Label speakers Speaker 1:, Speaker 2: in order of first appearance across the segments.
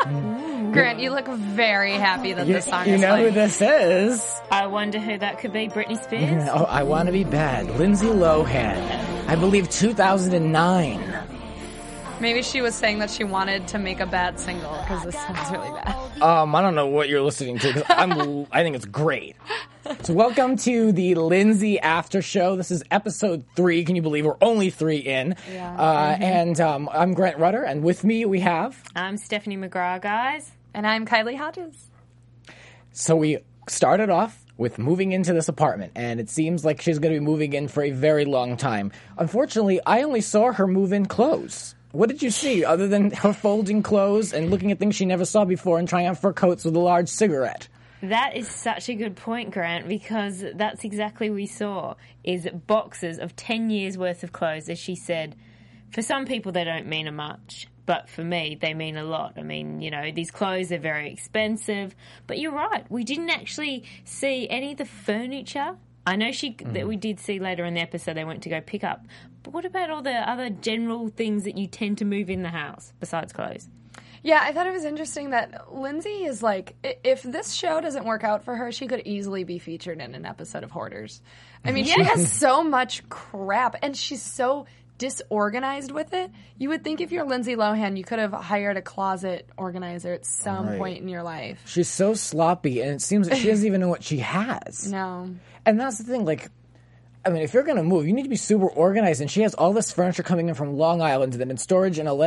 Speaker 1: Mm.
Speaker 2: Grant, you look very happy that this song is
Speaker 3: you
Speaker 2: is
Speaker 3: know who
Speaker 2: playing.
Speaker 3: this is?
Speaker 4: I wonder who that could be. Britney Spears?
Speaker 3: Oh, I want to be bad. Lindsay Lohan. I believe 2009.
Speaker 2: Maybe she was saying that she wanted to make a bad single because this sounds really bad.
Speaker 3: Um, I don't know what you're listening to. 'cause I'm, I think it's great. So welcome to the Lindsay After Show. This is episode three. Can you believe we're only three in?
Speaker 2: Yeah.
Speaker 3: Uh, And um, I'm Grant Rudder, and with me we have.
Speaker 4: I'm Stephanie McGraw, guys.
Speaker 2: And I'm Kylie Hodges.
Speaker 3: So we started off with moving into this apartment, and it seems like she's going to be moving in for a very long time. Unfortunately, I only saw her move in clothes. What did you see other than her folding clothes and looking at things she never saw before and trying on fur coats with a large cigarette?
Speaker 4: That is such a good point, Grant, because that's exactly what we saw is boxes of 10 years worth of clothes, as she said. For some people, they don't mean a much, but for me, they mean a lot. I mean, you know, these clothes are very expensive, but you're right. We didn't actually see any of the furniture. I know she that mm-hmm. we did see later in the episode they went to go pick up. But what about all the other general things that you tend to move in the house besides clothes?
Speaker 2: Yeah, I thought it was interesting that Lindsay is like, if this show doesn't work out for her, she could easily be featured in an episode of Hoarders. I mean, she has so much crap, and she's so disorganized with it. You would think if you're Lindsay Lohan, you could have hired a closet organizer at some
Speaker 3: Right.
Speaker 2: point in your life.
Speaker 3: She's so sloppy, and it seems that she doesn't even know what she has.
Speaker 2: No.
Speaker 3: And that's the thing, like, I mean, if you're gonna move, you need to be super organized. And she has all this furniture coming in from Long Island and then in storage in LA.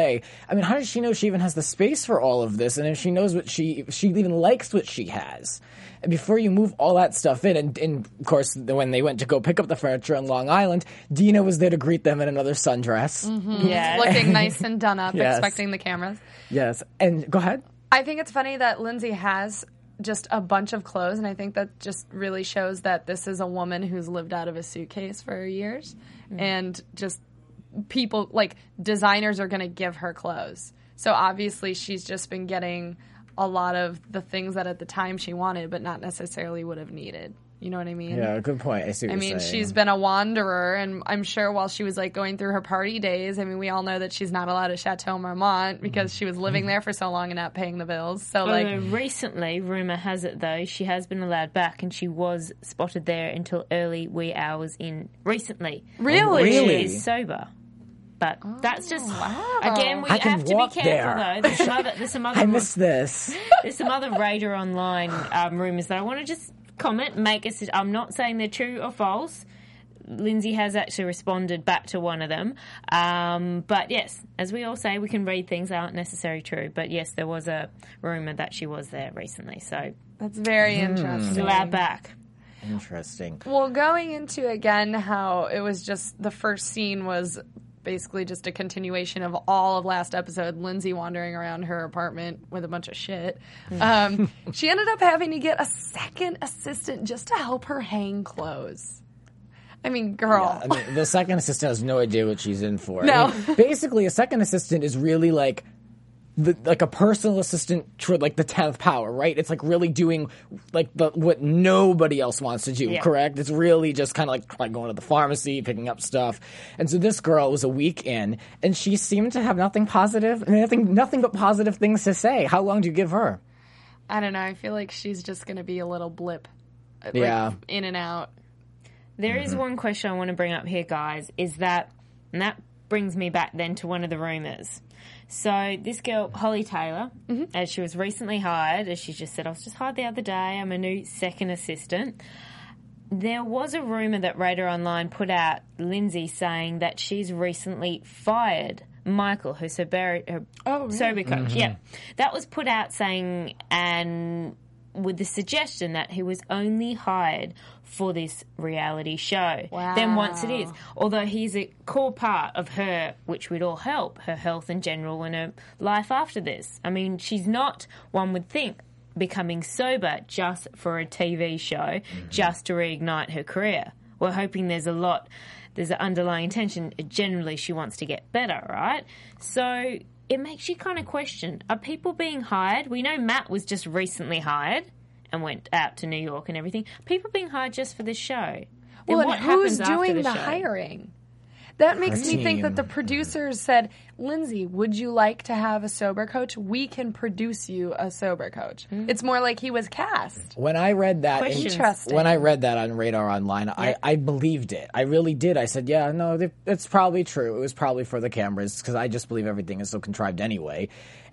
Speaker 3: I mean, how does she know she even has the space for all of this? And if she knows what she, she even likes what she has. And before you move all that stuff in, and, and of course, when they went to go pick up the furniture in Long Island, Dina was there to greet them in another sundress. Mm-hmm.
Speaker 4: Yeah.
Speaker 2: Looking nice and done up,
Speaker 3: Yes.
Speaker 2: expecting the cameras.
Speaker 3: Yes. And go ahead.
Speaker 2: I think it's funny that Lindsay has just a bunch of clothes, and I think that just really shows that this is a woman who's lived out of a suitcase for years, mm-hmm. and just people like designers are going to give her clothes. So obviously, she's just been getting a lot of the things that at the time she wanted, but not necessarily would have needed. You know what I mean?
Speaker 3: Yeah, good point. I see what
Speaker 2: I
Speaker 3: you're
Speaker 2: mean,
Speaker 3: saying.
Speaker 2: she's been a wanderer, and I'm sure while she was like going through her party days, I mean, we all know that she's not allowed at Chateau Marmont because she was living there for so long and not paying the bills. So, like,
Speaker 4: Although recently, rumor has it though, she has been allowed back, and she was spotted there until early wee hours in recently.
Speaker 2: really?
Speaker 3: Really?
Speaker 4: She is sober. But that's just again we
Speaker 3: I can
Speaker 4: have to be
Speaker 3: walk
Speaker 4: careful
Speaker 3: there.
Speaker 4: though. There's some other, there's some other
Speaker 3: I miss this.
Speaker 4: there's some other radar online um, rumors that I want to just comment, make us. I'm not saying they're true or false. Lindsay has actually responded back to one of them. Um, but yes, as we all say, we can read things that aren't necessarily true. But yes, there was a rumor that she was there recently. So
Speaker 2: That's very
Speaker 3: Hmm.
Speaker 4: she's
Speaker 2: interesting.
Speaker 4: allowed back.
Speaker 3: Interesting.
Speaker 2: Well, going into again how it was just the first scene was basically just a continuation of all of last episode. Lindsay wandering around her apartment with a bunch of shit. Um, she ended up having to get a second assistant just to help her hang clothes. I mean, girl.
Speaker 3: I mean, the second assistant has no idea what she's in for. I
Speaker 2: No.
Speaker 3: mean, basically, a second assistant is really like. The, like a personal assistant to like the tenth power, right? It's like really doing like the what nobody else wants to do.
Speaker 4: Yeah.
Speaker 3: Correct? It's really just kind of like like going to the pharmacy, picking up stuff. And so this girl was a week in, and she seemed to have nothing positive, nothing, nothing but positive things to say. How long do you give her?
Speaker 2: I don't know. I feel like she's just going to be a little blip. uh, like,
Speaker 3: Yeah.
Speaker 2: in and out.
Speaker 4: There is one question I want to bring up here, guys. Is that, and that brings me back then to one of the rumors. So this girl, Holly Taylor, as she was recently hired, as she just said, I was just hired the other day. I'm a new second assistant. There was a rumor that Radar Online put out Lindsay saying that she's recently fired Michael, her sober, her
Speaker 2: Oh, really?
Speaker 4: sober coach.
Speaker 3: Mm-hmm.
Speaker 4: Yeah, that was put out saying and with the suggestion that he was only hired for this reality show. Then once it is, although he's a core part of her, which would all help her health in general and her life after this. I mean, she's not one would think becoming sober just for a TV show, mm-hmm. just to reignite her career. We're hoping there's a lot, there's an underlying intention. Generally, she wants to get better, right? So it makes you kind of question are people being hired? We know Matt was just recently hired and went out to New York and everything. People being hired just for this show. Then
Speaker 2: Well,
Speaker 4: what
Speaker 2: and who's
Speaker 4: after
Speaker 2: doing
Speaker 4: the
Speaker 2: the hiring? That makes me think that the producers said, Lindsay, would you like to have a sober coach? We can produce you a sober coach. Hmm. It's more like he was cast.
Speaker 3: When I read that, in-
Speaker 4: Questions.
Speaker 3: When I read that on Radar Online, I, I believed it. I really did. I said, yeah, no, th- it's probably true. It was probably for the cameras because I just believe everything is so contrived anyway.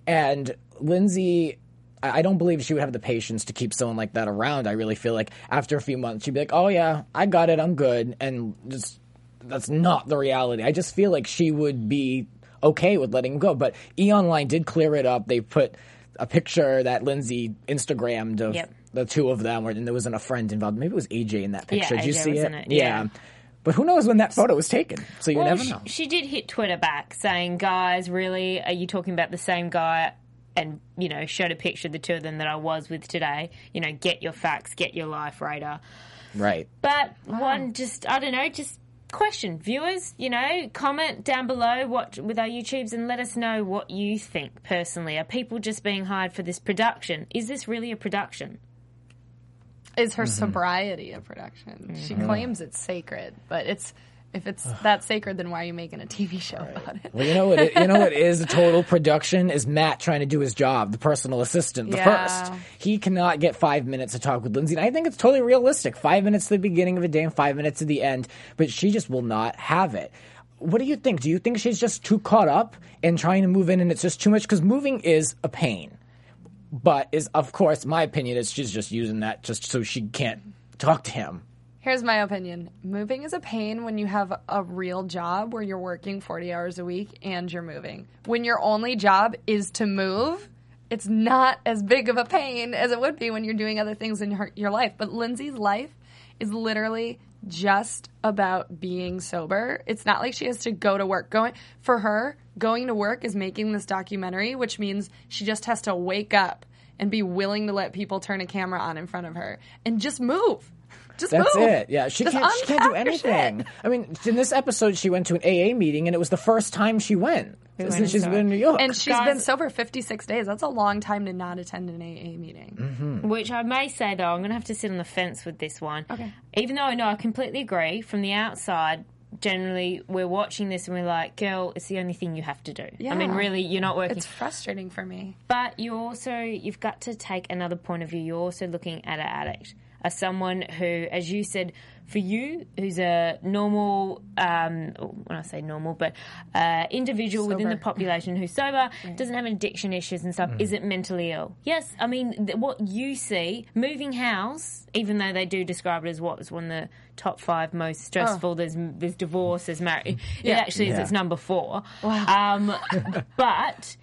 Speaker 3: And Lindsay, I don't believe she would have the patience to keep someone like that around. I really feel like after a few months, she'd be like, oh yeah, I got it, I'm good, and just that's not the reality. I just feel like she would be okay with letting him go. But E Online did clear it up. They put a picture that Lindsay Instagrammed of
Speaker 4: Yep.
Speaker 3: the two of them, and there wasn't a friend involved. Maybe it was AJ in that picture. Yeah, Did you
Speaker 4: AJ
Speaker 3: see it?
Speaker 4: it, yeah.
Speaker 3: But who knows when that photo was taken? So you
Speaker 4: Well,
Speaker 3: never
Speaker 4: she,
Speaker 3: know.
Speaker 4: she did hit Twitter back saying, "Guys, really, are you talking about the same guy?" And you know, showed a picture of the two of them that I was with today. You know, get your facts, get your life, radar.
Speaker 3: Right.
Speaker 4: But one just, I don't know, just question viewers. You know, comment down below what with our YouTubes and let us know what you think personally. Are people just being hired for this production? Is this really a production?
Speaker 2: Is
Speaker 3: Mm-hmm.
Speaker 2: her sobriety a production? She claims it's sacred, but it's if it's that sacred, then why are you making a TV show about it?
Speaker 3: Well, you know what? It, you know what is a total production is Matt trying to do his job, the personal assistant, the
Speaker 2: Yeah.
Speaker 3: first. He cannot get five minutes to talk with Lindsay, and I think it's totally realistic. Five minutes at the beginning of a day and five minutes at the end, but she just will not have it. What do you think? Do you think she's just too caught up in trying to move in, and it's just too much? Because moving is a pain, but is of course my opinion is she's just using that just so she can't talk to him.
Speaker 2: Here's my opinion. Moving is a pain when you have a real job where you're working 40 hours a week and you're moving. When your only job is to move, it's not as big of a pain as it would be when you're doing other things in your, your life. But Lindsay's life is literally just about being sober. It's not like she has to go to work. Going for her, going to work is making this documentary, which means she just has to wake up and be willing to let people turn a camera on in front of her and just move. Just
Speaker 3: That's
Speaker 2: move.
Speaker 3: it. Yeah, she
Speaker 2: Just
Speaker 3: can't. She can't do
Speaker 2: unpack your shit.
Speaker 3: anything. I mean, in this episode, she went to an AA meeting, and it was the first time she went
Speaker 4: went
Speaker 3: since she's
Speaker 4: and
Speaker 3: been in New York.
Speaker 2: And she's
Speaker 4: Guys-
Speaker 2: been sober 56 days. That's a long time to not attend an AA meeting.
Speaker 3: Mm-hmm.
Speaker 4: Which I may say though, I'm going to have to sit on the fence with this one.
Speaker 2: Okay.
Speaker 4: Even though I know I completely agree, from the outside, generally we're watching this and we're like, girl, it's the only thing you have to do. Yeah. I mean, really, you're not working.
Speaker 2: It's frustrating for me.
Speaker 4: But you also, you've got to take another point of view. You're also looking at an addict, as someone who, as you said, for you, who's a normal, um, when I say normal, but uh, individual within the population who's sober, doesn't have addiction issues and stuff, isn't mentally ill. Yes, I mean, th- what you see, moving house, even though they do describe it as what was one of the top five most stressful, there's there's divorce, there's marriage. It actually is, it's number four. Um, but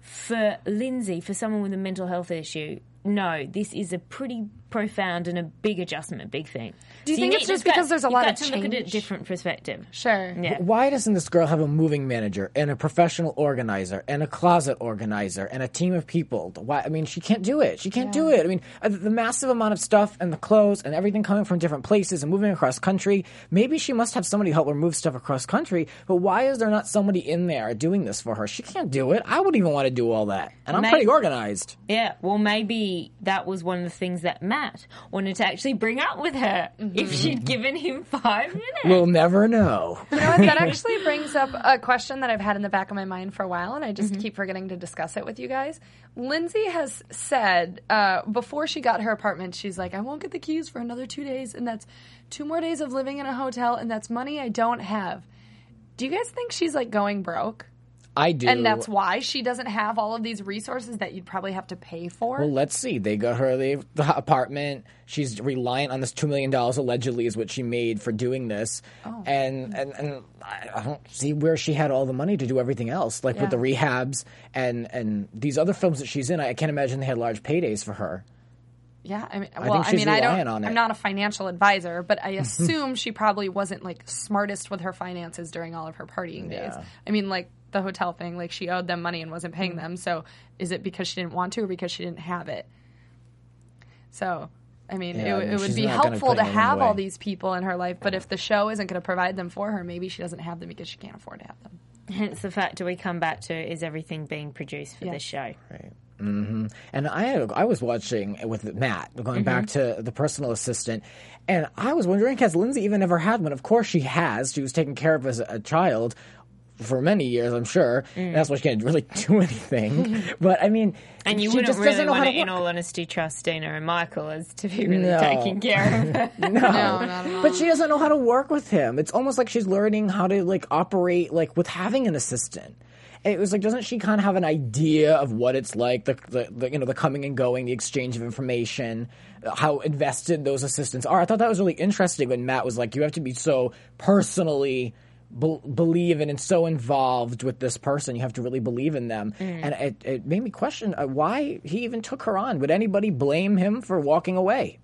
Speaker 4: for Lindsay, for someone with a mental health issue, no, this is a pretty profound and a big adjustment, big thing.
Speaker 2: Do you
Speaker 4: So
Speaker 2: think
Speaker 4: need-
Speaker 2: it's just
Speaker 4: you've got-
Speaker 2: because there's a
Speaker 4: you've
Speaker 2: lot
Speaker 4: got
Speaker 2: of
Speaker 4: to look at a
Speaker 2: change?
Speaker 4: different perspective.
Speaker 2: Sure.
Speaker 4: Yeah.
Speaker 3: Why doesn't this girl have a moving manager and a professional organizer and a closet organizer and a team of people? Why? I mean, she can't do it. She can't do it. I mean, uh, the massive amount of stuff and the clothes and everything coming from different places and moving across country. Maybe she must have somebody help her move stuff across country. But why is there not somebody in there doing this for her? She can't do it. I wouldn't even want to do all that. And I'm
Speaker 4: May-
Speaker 3: pretty organized.
Speaker 4: Yeah, well, maybe that was one of the things that Matt wanted to actually bring up with her if she'd given him five minutes.
Speaker 3: We'll never know.
Speaker 2: You know what? That actually brings up a question that I've had in the back of my mind for a while, and I just
Speaker 4: Mm-hmm.
Speaker 2: keep forgetting to discuss it with you guys. Lindsay has said uh, before she got her apartment, she's like, I won't get the keys for another two days, and that's two more days of living in a hotel, and that's money I don't have. Do you guys think she's like going broke?
Speaker 3: I do.
Speaker 2: And that's why she doesn't have all of these resources that you'd probably have to pay for.
Speaker 3: Well, let's see. They got her the, the apartment. She's reliant on this two million dollars allegedly is what she made for doing this,
Speaker 2: Oh.
Speaker 3: and and and I I don't see where she had all the money to do everything else, like with the rehabs and and these other films that she's in. I can't imagine they had large paydays for her.
Speaker 2: Yeah, I mean,
Speaker 3: I
Speaker 2: well, I
Speaker 3: she's
Speaker 2: mean, I don't.
Speaker 3: on it.
Speaker 2: I'm not a financial advisor, but I assume she probably wasn't like smartest with her finances during all of her partying days.
Speaker 3: Yeah.
Speaker 2: I mean, like the hotel thing, like she owed them money and wasn't paying them. So, is it because she didn't want to, or because she didn't have it? So, I mean,
Speaker 3: Yeah, I
Speaker 2: it,
Speaker 3: mean,
Speaker 2: it would be helpful to
Speaker 3: anything
Speaker 2: have all these people in her life, but if the show isn't going to provide them for her, maybe she doesn't have them because she can't afford to have them.
Speaker 4: Hence the factor we come back to is everything being produced for
Speaker 2: Yeah.
Speaker 4: this show. Right. Mm-hmm.
Speaker 3: And I I was watching with Matt, going back to the personal assistant, and I was wondering has Lindsay even ever had one? Of course she has. She was taken care of as a, a child for many years, I'm sure. And that's why she can't really do anything. but I mean,
Speaker 4: And you
Speaker 3: she
Speaker 4: wouldn't
Speaker 3: just
Speaker 4: really
Speaker 3: doesn't know
Speaker 4: want
Speaker 3: how
Speaker 4: to,
Speaker 3: to
Speaker 4: in all honesty, trust Dina and Michael as to be really
Speaker 3: No.
Speaker 4: taking care of her.
Speaker 2: No, not at all.
Speaker 3: But she doesn't know how to work with him. It's almost like she's learning how to like operate like with having an assistant. It was like, doesn't she kind of have an idea of what it's like, the, the, the you know the coming and going, the exchange of information, how invested those assistants are? I thought that was really interesting when Matt was like, you have to be so personally be- believe in and so involved with this person, you have to really believe in them. And it, it made me question uh, why he even took her on. Would anybody blame him for walking away?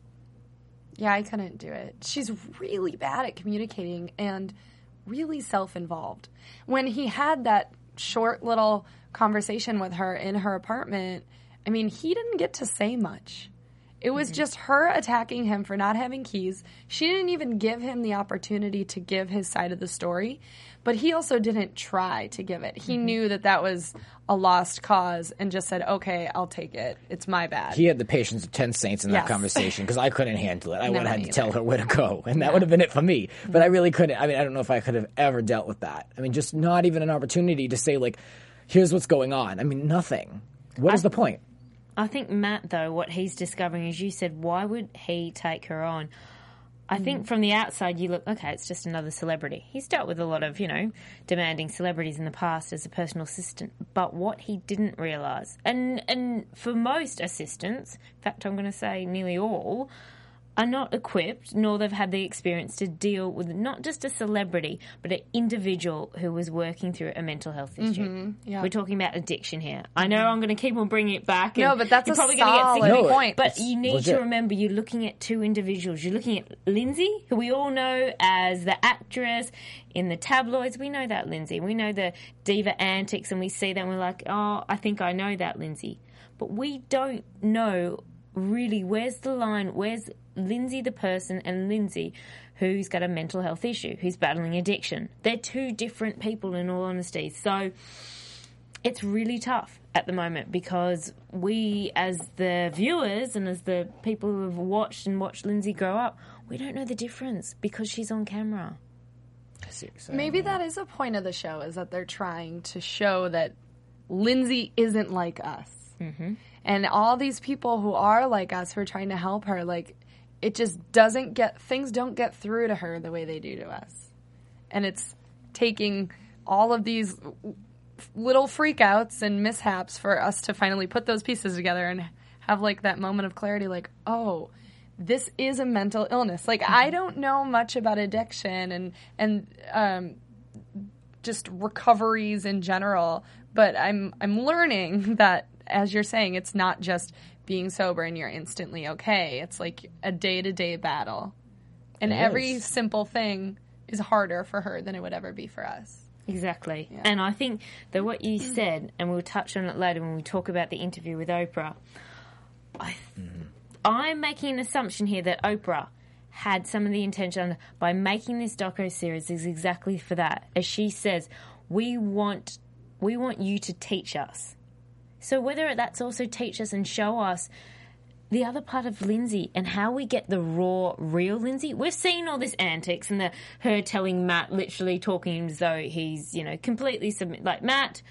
Speaker 2: Yeah, I couldn't do it. She's really bad at communicating and really self involved. When he had that short little conversation with her in her apartment, I mean, he didn't get to say much. It was mm-hmm. just her attacking him for not having keys. She didn't even give him the opportunity to give his side of the story, but he also didn't try to give it. He mm-hmm. knew that that was a lost cause and just said, okay, I'll take it. It's my bad.
Speaker 3: He had the patience of 10 saints in that conversation because I couldn't handle it. I would have had to tell her where to go, and that would have been it for me. Mm-hmm. But I really couldn't. I mean, I don't know if I could have ever dealt with that. I mean, just not even an opportunity to say, like, here's what's going on. I mean, nothing. what What is the point?
Speaker 4: I think Matt, though, what he's discovering, as you said, why would he take her on? I think mm. from the outside, you look, okay, it's just another celebrity. He's dealt with a lot of, you know, demanding celebrities in the past as a personal assistant. But what he didn't realise, and, and for most assistants, in fact, I'm going to say nearly all, are not equipped, nor they've had the experience to deal with not just a celebrity, but an individual who was working through a mental health issue. Mm-hmm.
Speaker 2: yeah.
Speaker 4: We're talking about addiction here. I know mm-hmm. I'm going to keep on bringing it back.
Speaker 2: No, but that's
Speaker 4: you're
Speaker 2: a
Speaker 4: probably gonna get sick of
Speaker 2: point.
Speaker 4: But you need
Speaker 3: legit.
Speaker 4: to remember you're looking at two individuals. You're looking at Lindsay, who we all know as the actress in the tabloids. We know that Lindsay. We know the diva antics, and we see that and we're like, oh, I think I know that Lindsay. But we don't know really where's the line, where's Lindsay the person and Lindsay who's got a mental health issue, who's battling addiction. They're two different people in all honesty. So it's really tough at the moment because we, as the viewers and as the people who have watched and watched Lindsay grow up, we don't know the difference because she's on camera.
Speaker 2: Maybe that is a point of the show is that they're trying to show that Lindsay isn't like us. Mm-hmm. And all these people who are like us who are trying to help her, like, it just doesn't get, things don't get through to her the way they do to us. And it's taking all of these little freakouts and mishaps for us to finally put those pieces together and have like that moment of clarity like, oh, this is a mental illness. Like I don't know much about addiction and and um, just recoveries in general, but I'm I'm learning that as you're saying, it's not just being sober and you're instantly okay. It's like a day to day battle, and
Speaker 3: It
Speaker 2: every
Speaker 3: is.
Speaker 2: simple thing is harder for her than it would ever be for us.
Speaker 4: Exactly. And I think that what you said, and we'll touch on it later when we talk about the interview with Oprah, I, mm-hmm. I'm making an assumption here that Oprah had some of the intention by making this doco series is exactly for that. As she says, we want we want you to teach us. So whether that's also teach us and show us the other part of Lindsay and how we get the raw, real Lindsay. We've seen all this antics and the her telling Matt, literally talking as though he's, you know, completely submit. Like Matt,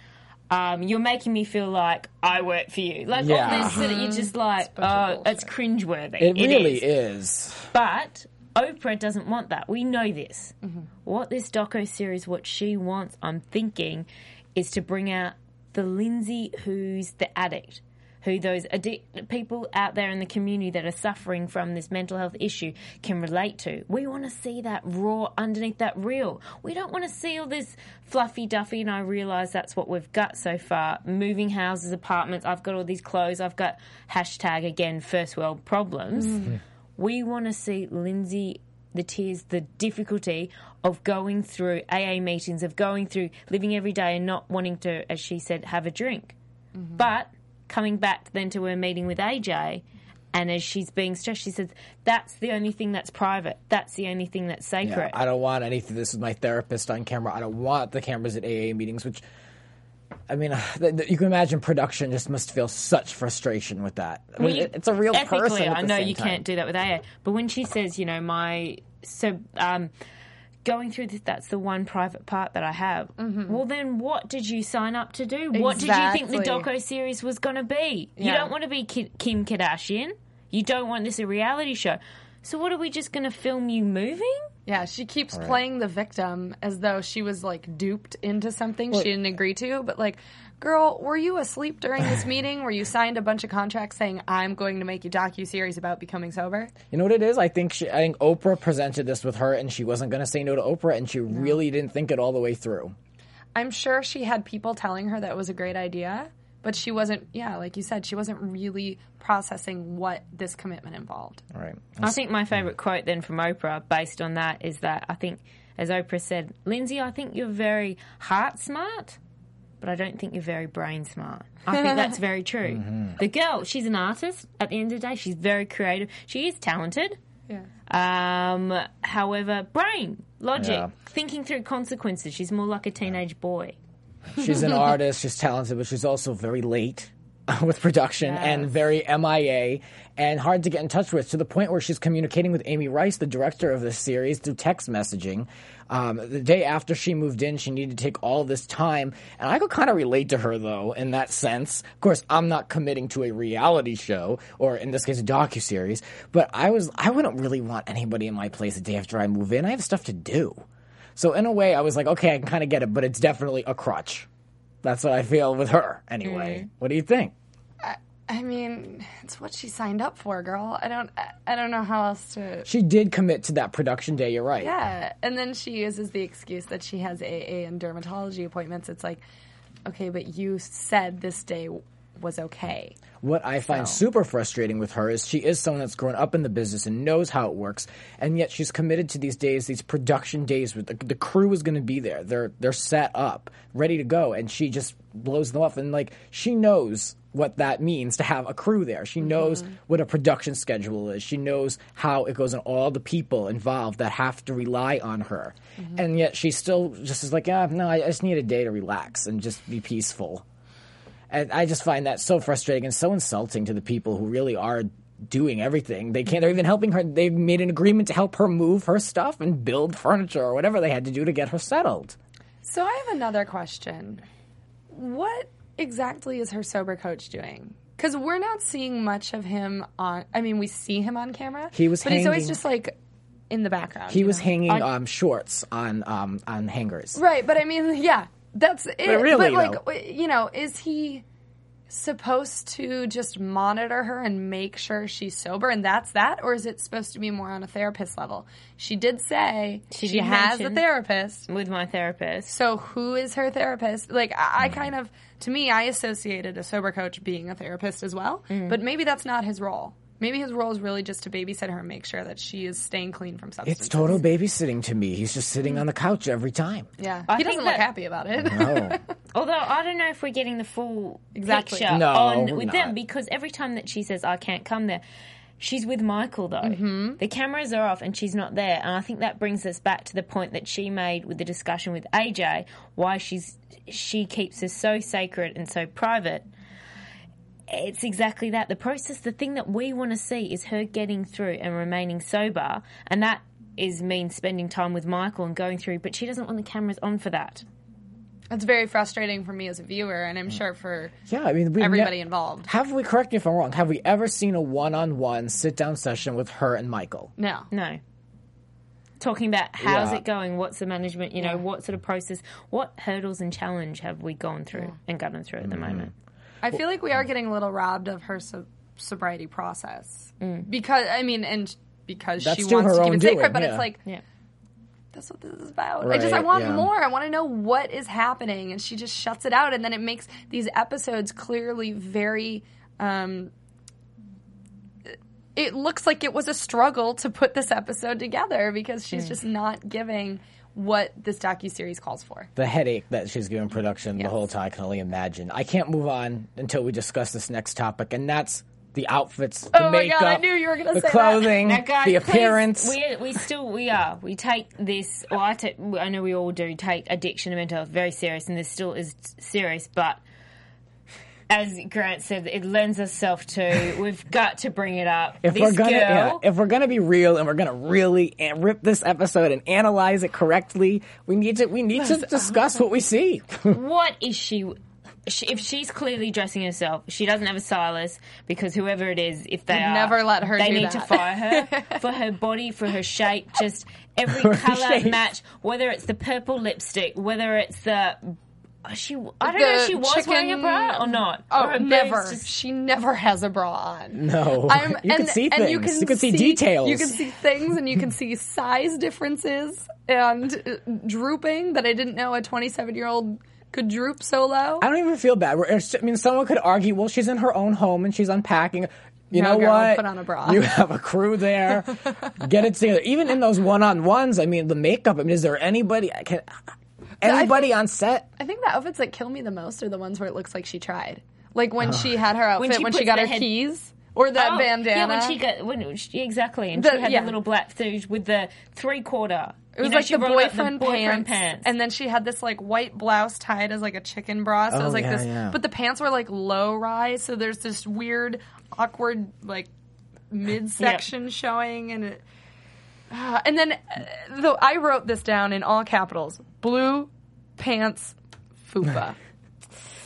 Speaker 4: um, you're making me feel like I work for you. Like
Speaker 3: Yeah.
Speaker 4: all this that you're just like,
Speaker 2: bunch of
Speaker 4: oh, it's cringeworthy.
Speaker 3: It really
Speaker 4: is.
Speaker 3: is.
Speaker 4: But Oprah doesn't want that. We know this.
Speaker 2: Mm-hmm.
Speaker 4: What this doco series, what she wants, I'm thinking, is to bring out the Lindsay who's the addict, who those addic- people out there in the community that are suffering from this mental health issue can relate to. We want to see that raw underneath that real. We don't want to see all this fluffy duffy, and I realise that's what we've got so far. Moving houses, apartments, I've got all these clothes, I've got hashtag again, first world problems. Mm. We want to see Lindsay the tears, the difficulty of going through AA meetings, of going through living every day and not wanting to, as she said, have a drink. Mm-hmm. But coming back then to her meeting with AJ, and as she's being stressed, she says, That's the only thing that's private. That's the only thing that's
Speaker 3: Yeah,
Speaker 4: sacred.
Speaker 3: I don't want anything. This is my therapist on camera. I don't want the cameras at AA meetings, which. I mean, uh, th- you can imagine production just must feel such frustration with that. I mean,
Speaker 4: Well, you-
Speaker 3: it's a real
Speaker 4: ethically,
Speaker 3: person.
Speaker 4: I know you
Speaker 3: time.
Speaker 4: can't do that with AA, but when she says, you know, my so um, going through this, that's the one private part that I have. Well, then what did you sign up to do? What did you think the doco series was going to be? You don't want to be Kim Kardashian. You don't want this a reality show. So what are we just going to film you moving?
Speaker 2: Yeah, she keeps playing the victim as though she was like duped into something she didn't agree to. But like, girl, were you asleep during this meeting where you signed a bunch of contracts saying I'm going to make you docu series about becoming sober?
Speaker 3: You know what it is? I think she, I think Oprah presented this with her, and she wasn't going to say no to Oprah, and she really didn't think it all the way through.
Speaker 2: I'm sure she had people telling her that it was a great idea, but she wasn't. Yeah, like you said, she wasn't really processing what this commitment involved.
Speaker 3: All right.
Speaker 4: I think my favourite quote then from Oprah, based on that, is that I think, as Oprah said, Lindsay, I think you're very heart smart, but I don't think you're very brain smart. I think that's very true. The girl, she's an artist. At the end of the day, she's very creative. She is talented.
Speaker 2: Yeah.
Speaker 4: Um, however, brain, logic,
Speaker 3: Yeah.
Speaker 4: thinking through consequences. She's more like a teenage boy.
Speaker 3: She's an artist, she's talented, but she's also very late with production and very MIA and hard to get in touch with to the point where she's communicating with Amy Rice, the director of this series, through text messaging. Um, the day after she moved in, she needed to take all this time. And I could kind of relate to her, though, in that sense. Of course, I'm not committing to a reality show, or in this case, a docu-series, but I was, I wouldn't really want anybody in my place the day after I move in. I have stuff to do. So in a way, I was like, okay, I can kind of get it, but it's definitely a crutch. That's what I feel with her, anyway. Mm-hmm. What do you think?
Speaker 2: I mean, it's what she signed up for, girl. I don't. I- I don't know how else to.
Speaker 3: She did commit to that production day. You're right.
Speaker 2: Yeah, and then she uses the excuse that she has AA and dermatology appointments. It's like, okay, but you said this day was okay.
Speaker 3: What I find
Speaker 2: So-
Speaker 3: super frustrating with her is she is someone that's grown up in the business and knows how it works, and yet she's committed to these days, these production days. With the, the crew is going to be there. They're they're set up, ready to go, and she just blows them off. And like she knows what that means to have a crew there. She mm-hmm. knows what a production schedule is. She knows how it goes and all the people involved that have to rely on her. Mm-hmm. And yet she still just is like, yeah, no, I just need a day to relax and just be peaceful. And I just find that so frustrating and so insulting to the people who really are doing everything. They can't, they're even helping her. They've made an agreement to help her move her stuff and build furniture or whatever they had to do to get her settled.
Speaker 2: So I have another question. What exactly is her sober coach doing? Because we're not seeing much of him on. I mean, we see him on camera.
Speaker 3: He was
Speaker 2: but he's always just like in the background.
Speaker 3: He was
Speaker 2: know?
Speaker 3: hanging
Speaker 4: I-
Speaker 3: um, shorts on um, on hangers.
Speaker 2: Right, but I mean, yeah, that's it. But,
Speaker 3: really,
Speaker 2: like,
Speaker 3: though-
Speaker 2: you know, is he supposed to just monitor her and make sure she's sober, and that's that, or is it supposed to be more on a therapist level? She did say
Speaker 4: She
Speaker 2: she, has a therapist.
Speaker 4: With my therapist.
Speaker 2: So who is her therapist? Like I, I mm. kind of, to me, I associated a sober coach being a therapist as well, mm. but maybe that's not his role. Maybe his role is really just to babysit her and make sure that she is staying clean from substances.
Speaker 3: It's total babysitting to me. He's just sitting on the couch every time.
Speaker 2: Yeah,
Speaker 4: I
Speaker 2: he doesn't look happy about it.
Speaker 3: Oh,
Speaker 4: Although I don't know if we're getting the full
Speaker 2: Exactly.
Speaker 4: picture
Speaker 3: No,
Speaker 4: on with
Speaker 3: not.
Speaker 4: them because every time that she says I can't come there, she's with Michael though. Mm-hmm. The cameras are off and she's not there, and I think that brings us back to the point that she made with the discussion with AJ, why she's she keeps us so sacred and so private. It's exactly that. The process, the thing that we want to see is her getting through and remaining sober, and that is means spending time with Michael and going through. But she doesn't want the cameras on for that.
Speaker 2: It's very frustrating for me as a viewer, and I'm sure for
Speaker 3: yeah. I mean,
Speaker 2: everybody
Speaker 3: ne-
Speaker 2: involved.
Speaker 3: Have we? Correct me if I'm wrong. Have we ever seen a one-on-one sit-down session with her and Michael?
Speaker 2: No.
Speaker 4: No. talking about how's
Speaker 3: Yeah.
Speaker 4: it going, what's the management, you know, what sort of process, what hurdles and challenge have we gone through and gotten through at the
Speaker 3: Mm-hmm.
Speaker 4: moment.
Speaker 2: I feel like we are getting a little robbed of her so- sobriety process because I mean, and because
Speaker 3: That's
Speaker 2: she wants to keep it sacred,
Speaker 3: doing,
Speaker 2: but
Speaker 3: yeah.
Speaker 2: it's like
Speaker 4: Yeah.
Speaker 2: that's what this is about. I just I want
Speaker 3: yeah.
Speaker 2: more. I want to know what is happening, and she just shuts it out, and then it makes these episodes clearly very. Um, it looks like it was a struggle to put this episode together because she's just not giving what this docu series calls for.
Speaker 3: the headache that she's giving production
Speaker 2: Yes.
Speaker 3: the whole time. I can only imagine. I can't move on until we discuss this next topic, and that's the outfits, the
Speaker 2: Oh my
Speaker 3: makeup,
Speaker 2: God, I knew you were gonna
Speaker 3: the
Speaker 2: say that.
Speaker 3: clothing,
Speaker 4: Now, guys,
Speaker 3: the
Speaker 4: please,
Speaker 3: appearance.
Speaker 4: we, we still we are we take this. Well, I, take, I know we all do take addiction and mental health very serious, and this still is serious. But as Grant said, it lends itself to we've got to bring it up.
Speaker 3: if
Speaker 4: this
Speaker 3: we're gonna,
Speaker 4: girl,
Speaker 3: yeah, if we're gonna be real and we're gonna really a- rip this episode and analyze it correctly, we need to we need to uh-huh. discuss what we see.
Speaker 4: what is she? she- If she's clearly dressing herself, she doesn't have a stylist because whoever it is, if they
Speaker 2: Would
Speaker 4: are,
Speaker 2: never let her
Speaker 4: They
Speaker 2: do
Speaker 4: need to fire her for her body, for her shape, just every color
Speaker 3: shape.
Speaker 4: match. Whether it's the purple lipstick, whether it's the she. I don't know if she was wearing a
Speaker 2: chicken-
Speaker 4: bra or not.
Speaker 2: Oh,
Speaker 4: Or
Speaker 2: never.
Speaker 4: just-
Speaker 2: She never has a bra on.
Speaker 3: No,
Speaker 2: I'm,
Speaker 3: you
Speaker 2: and,
Speaker 3: can see
Speaker 2: and
Speaker 3: things.
Speaker 2: You can,
Speaker 3: see, details.
Speaker 2: You can see things, and you can see size differences and uh, drooping that I didn't know a 27 year old could droop so low.
Speaker 3: I don't even feel bad. We're- I mean, someone could argue, well, she's in her own home and she's unpacking. You
Speaker 2: No,
Speaker 3: know
Speaker 2: girl,
Speaker 3: what?
Speaker 2: put on a bra.
Speaker 3: You have a crew there. Get it together. Even in those one-on-ones, I mean, the makeup. I mean, is there anybody? I can, anybody on set?
Speaker 2: I think the outfits that kill me the most are the ones where it looks like she tried. Like when she had her outfit
Speaker 4: When
Speaker 2: when
Speaker 4: she
Speaker 2: she, got her
Speaker 4: head-
Speaker 2: keys or that
Speaker 4: Oh,
Speaker 2: bandana.
Speaker 4: Yeah, when she got when she, exactly, and
Speaker 2: The-
Speaker 4: she had
Speaker 2: yeah.
Speaker 4: the little black thing with the three quarter.
Speaker 2: It was like the boyfriend,
Speaker 4: boyfriend
Speaker 2: pants,
Speaker 4: pants.
Speaker 2: and then she had this like white blouse tied as like a chicken bra. So it
Speaker 3: Oh,
Speaker 2: was like
Speaker 3: yeah,
Speaker 2: this,
Speaker 3: yeah.
Speaker 2: but the pants were like low rise. So there's this weird, awkward like midsection showing, and it, Ah, and then uh, though I wrote this down in all capitals: blue pants, fupa.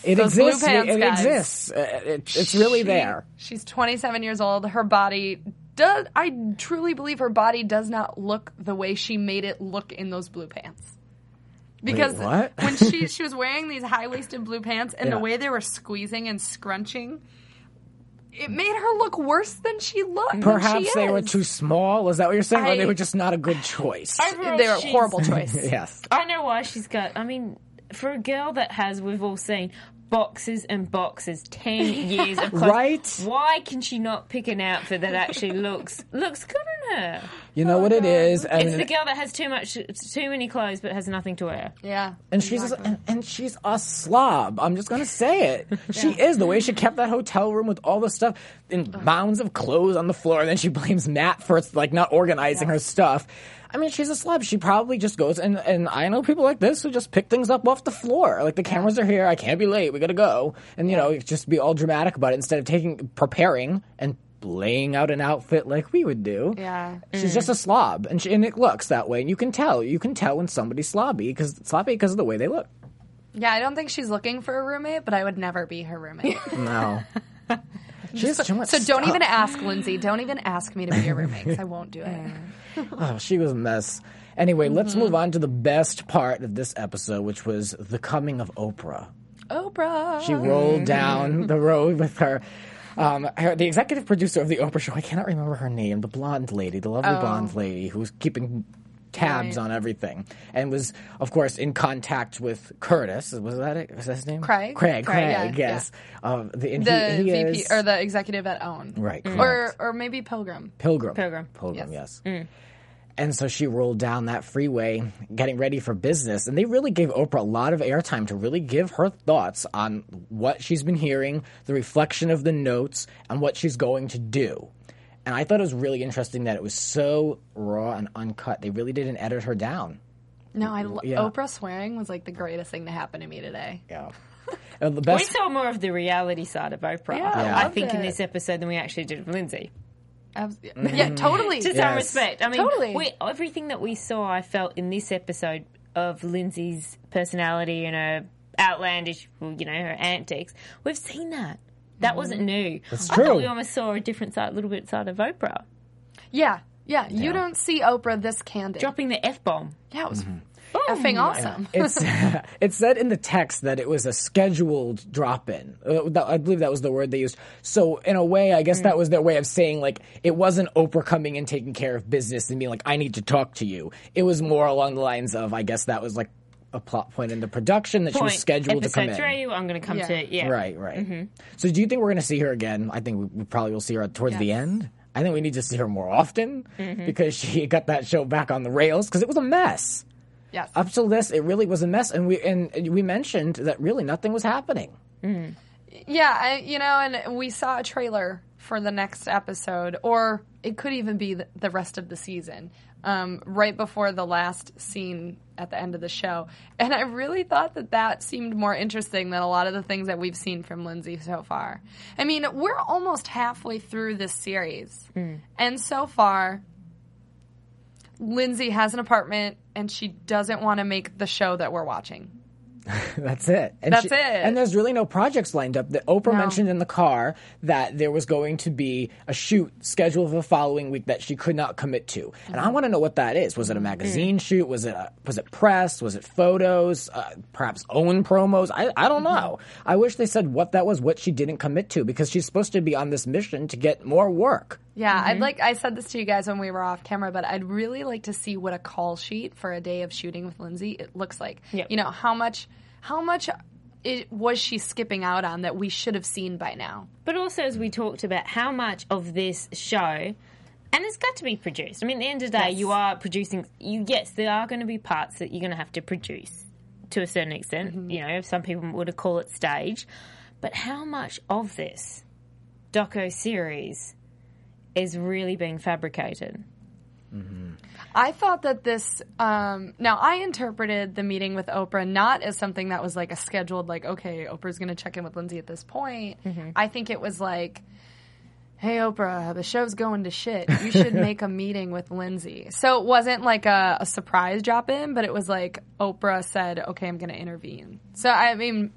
Speaker 3: It
Speaker 2: Those
Speaker 3: exists.
Speaker 2: pants,
Speaker 3: it
Speaker 2: guys.
Speaker 3: exists. Uh, it, it's really
Speaker 2: She-
Speaker 3: there.
Speaker 2: She's 27 years old. Her body does. I truly believe her body does not look the way she made it look in those blue pants. Because
Speaker 3: what?
Speaker 2: when she she was wearing these high waisted blue pants and
Speaker 3: Yeah.
Speaker 2: the way they were squeezing and scrunching, it made her look worse than she looked. than
Speaker 3: Perhaps
Speaker 2: she
Speaker 3: they were too small. Is that what you're saying? or they were just not a good choice?
Speaker 2: They were a horrible choice.
Speaker 3: yes.
Speaker 4: I know why she's got. I mean, for a girl that has, we've all seen boxes and boxes, ten years of clothes.
Speaker 3: Right?
Speaker 4: Why can she not pick an outfit that actually looks looks good on her?
Speaker 3: You know oh, what it is. I
Speaker 4: It's the girl that has too much, too many clothes, but has nothing to wear.
Speaker 2: Yeah,
Speaker 3: And she's and, and she's a slob. I'm just gonna say it. She is the way she kept that hotel room with all the stuff in mounds of clothes on the floor. And then she blames Matt for like not organizing her stuff. I mean, she's a slob. She probably just goes and and I know people like this who just pick things up off the floor. Like the cameras are here. I can't be late. We gotta go. And you know, just be all dramatic about it instead of taking preparing and laying out an outfit like we would do.
Speaker 2: Yeah.
Speaker 3: She's just a slob, and, she, and it looks that way. And you can tell. You can tell when somebody's slobby because sloppy because of the way they look.
Speaker 2: yeah. I don't think she's looking for a roommate, but I would never be her roommate.
Speaker 3: No. She has too much
Speaker 2: so don't even ask Lindsay. Don't even ask me to be your roommate 'cause I won't do it.
Speaker 3: Oh, she was a mess. Anyway, let's
Speaker 2: Mm-hmm.
Speaker 3: move on to the best part of this episode, which was the coming of Oprah.
Speaker 2: Oprah.
Speaker 3: She rolled down the road with her. Um, her, the executive producer of the Oprah show, I cannot remember her name, the blonde lady, the lovely blonde lady who's keeping tabs
Speaker 2: Right.
Speaker 3: on everything, and was, of course, in contact with Curtis. Was that it? Was that his name?
Speaker 2: Craig?
Speaker 3: Craig. Craig.
Speaker 2: Craig, yeah,
Speaker 3: yes. Um, the
Speaker 2: the
Speaker 3: he, he
Speaker 2: VP
Speaker 3: is,
Speaker 2: or the executive at OWN,
Speaker 3: right.
Speaker 2: Or or maybe Pilgrim.
Speaker 3: Pilgrim.
Speaker 4: Pilgrim.
Speaker 3: Pilgrim, yes.
Speaker 2: Yes.
Speaker 3: And so she rolled down that freeway, getting ready for business. And they really gave Oprah a lot of airtime to really give her thoughts on what she's been hearing, the reflection of the notes, and what she's going to do. And I thought it was really interesting that it was so raw and uncut. They really didn't edit her down.
Speaker 2: No, I lo-
Speaker 3: Yeah.
Speaker 2: Oprah swearing was like the greatest thing to happen to me today.
Speaker 3: Yeah. And the
Speaker 4: We saw more of the reality side of Oprah,
Speaker 2: Yeah, I
Speaker 4: I
Speaker 2: loved
Speaker 4: think, in this episode than we actually did with Lindsay.
Speaker 2: Abs- mm. Yeah, totally.
Speaker 4: To some
Speaker 3: Yes.
Speaker 4: respect. I mean,
Speaker 2: Totally.
Speaker 4: we, everything that we saw, I felt in this episode of Lindsay's personality and her outlandish, well, you know, her antics, we've seen that. That mm-hmm. wasn't new.
Speaker 3: That's
Speaker 4: I
Speaker 3: true.
Speaker 4: thought we almost saw a different side, a little bit side of Oprah.
Speaker 2: Yeah, Yeah, you don't see Oprah this candid.
Speaker 4: Dropping the F bomb.
Speaker 2: yeah, it was
Speaker 4: mm-hmm. Mm-hmm.
Speaker 2: effing awesome.
Speaker 3: It's it said in the text that it was a scheduled drop in. Uh, I believe that was the word they used. So in a way, I guess that mm. was their way of saying like it wasn't Oprah coming and taking care of business and being like I need to talk to you. It was more along the lines of I guess that was like a plot point in the production that she was scheduled to come in.
Speaker 4: three, I'm going to come
Speaker 2: Yeah.
Speaker 4: to yeah.
Speaker 3: Right, right. Mm-hmm. So do you think we're going to see her again? I think we, we probably will see her towards the end. I think we need to see her more often mm-hmm. because she got that show back on the rails because it was a mess.
Speaker 2: Yes.
Speaker 3: Up till this, it really was a mess, and we and we mentioned that really nothing was happening.
Speaker 2: Yeah, I, you know, and we saw a trailer for the next episode, or it could even be the, the rest of the season, um, right before the last scene at the end of the show. And I really thought that that seemed more interesting than a lot of the things that we've seen from Lindsay so far. I mean, we're almost halfway through this series, and so far, Lindsay has an apartment and she doesn't want to make the show that we're watching.
Speaker 3: That's it. And
Speaker 2: That's
Speaker 3: she-
Speaker 2: it.
Speaker 3: And there's really no projects lined up. That Oprah
Speaker 2: No.
Speaker 3: mentioned in the car that there was going to be a shoot scheduled for the following week that she could not commit to. And
Speaker 2: Mm-hmm.
Speaker 3: I want to know what that is. Was it a magazine
Speaker 2: Mm.
Speaker 3: shoot? Was it a, was it press? Was it photos? Uh, perhaps OWN promos? I I don't
Speaker 2: Mm-hmm.
Speaker 3: know. I wish they said what that was. What she didn't commit to because she's supposed to be on this mission to get more work.
Speaker 2: Yeah,
Speaker 3: Mm-hmm.
Speaker 2: I'd like I said this to you guys when we were off camera, but I'd really like to see what a call sheet for a day of shooting with Lindsay it looks like.
Speaker 4: Yep.
Speaker 2: You know, how much how much it, was she skipping out on that we should have seen by now?
Speaker 4: But also, as we talked about, how much of this show, and it's got to be produced. I mean, at the end of the day,
Speaker 2: Yes.
Speaker 4: you are producing. You yes, there are going to be parts that you're going to have to produce to a certain extent.
Speaker 2: Mm-hmm.
Speaker 4: You know, some people would call it stage, but how much of this doco series is really being fabricated?
Speaker 2: I thought that this. Um, now, I interpreted the meeting with Oprah not as something that was like a scheduled, like, okay, Oprah's going to check in with Lindsay at this point. I think it was like, hey, Oprah, the show's going to shit. You should make a meeting with Lindsay. So it wasn't like a, a surprise drop in, but it was like Oprah said, okay, I'm going to intervene. So, I mean,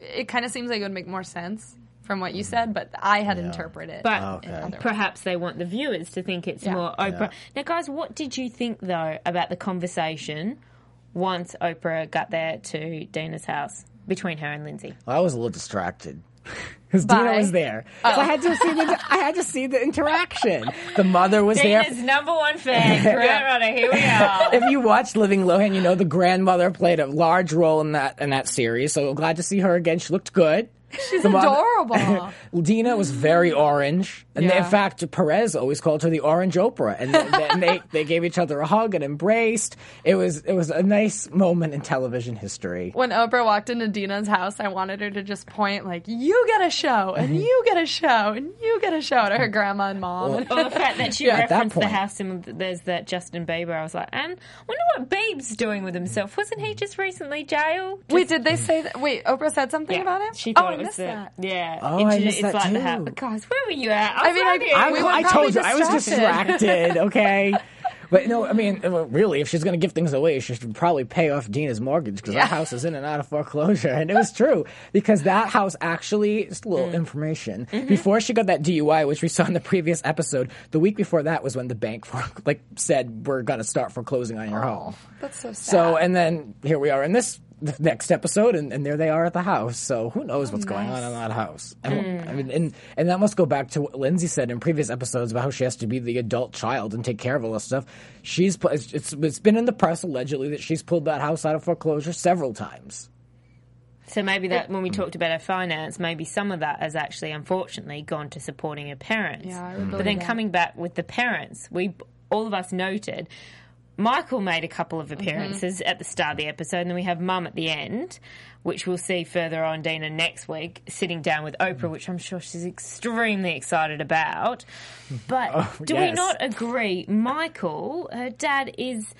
Speaker 2: it kind of seems like it would make more sense from what you mm. said, but I had interpreted.
Speaker 4: But
Speaker 3: Okay.
Speaker 4: perhaps they want the viewers to think it's
Speaker 2: Yeah.
Speaker 4: more Oprah. Now, guys, what did you think though about the conversation once Oprah got there to Dina's house between her and Lindsay?
Speaker 3: I was a little distracted. Because Dina was there, oh. so I had to see the I had to see the interaction. The mother was there.
Speaker 4: Dina's number one fan, Grant Rudder. Here we are.
Speaker 3: if you watched Living Lohan, you know the grandmother played a large role in that in that series. So glad to see her again. She looked good.
Speaker 2: She's
Speaker 3: The mother-
Speaker 2: adorable.
Speaker 3: Dina was very orange, and they, in fact, Perez always called her the Orange Oprah, and then, then they they gave each other a hug and embraced. It was it was a nice moment in television history.
Speaker 2: when Oprah walked into Dina's house, I wanted her to just point like, "You get a show, and you get a show, and you get a show" to her grandma and mom.
Speaker 4: Or the fact that she
Speaker 3: at that
Speaker 4: referenced the house and there's that Justin Bieber. I was like, and wonder what Beeb's doing with himself. Wasn't he just recently jailed?
Speaker 2: Wait, did they say that? Wait, Oprah said something
Speaker 4: Yeah,
Speaker 2: about him.
Speaker 4: She
Speaker 2: oh,
Speaker 4: thought
Speaker 2: I
Speaker 4: was
Speaker 2: missed
Speaker 4: the,
Speaker 2: that.
Speaker 4: yeah.
Speaker 3: Oh, I
Speaker 4: Introdu-
Speaker 3: missed
Speaker 4: it's
Speaker 3: that
Speaker 4: like the
Speaker 3: too.
Speaker 4: house. Guys, where were you at?
Speaker 2: I mean, I-
Speaker 4: right here.
Speaker 3: I,
Speaker 2: We were
Speaker 3: I told you I was
Speaker 2: distracted.
Speaker 3: distracted. Okay. But no, I mean, uh, really, if she's going to give things away, she should probably pay off Dina's mortgage because
Speaker 2: Yeah.
Speaker 3: that house is in and out of foreclosure. And it was true because that house actually, just a
Speaker 2: Mm.
Speaker 3: little information,
Speaker 2: Mm-hmm.
Speaker 3: before she got that DUI, which we saw in the previous episode, the week before that was when the bank for, like said, we're going to start foreclosing on your home.
Speaker 2: That's so sad.
Speaker 3: So, and then here we are in this the next episode, and, and there they are at the house. So who knows what's oh, going on in that house? And, hmm. I mean, and and that must go back to what Lindsay said in previous episodes about how she has to be the adult child and take care of all this stuff. She's pu- it's it's, it's been in the press allegedly that she's pulled that house out of foreclosure several times.
Speaker 4: So maybe that when we talked about her finance, maybe some of that has actually, unfortunately, gone to supporting her parents.
Speaker 2: Yeah, I hmm.
Speaker 4: but then
Speaker 2: that.
Speaker 4: coming back with the parents, we all of us noted. Michael made a couple
Speaker 2: Mm-hmm.
Speaker 4: of appearances at the start of the episode, and then we have Mum at the end, which we'll see further on Dina next week, sitting down with
Speaker 3: Mm.
Speaker 4: Oprah, which I'm sure she's extremely excited about. But
Speaker 3: Oh,
Speaker 4: do we not agree? Michael, her dad, is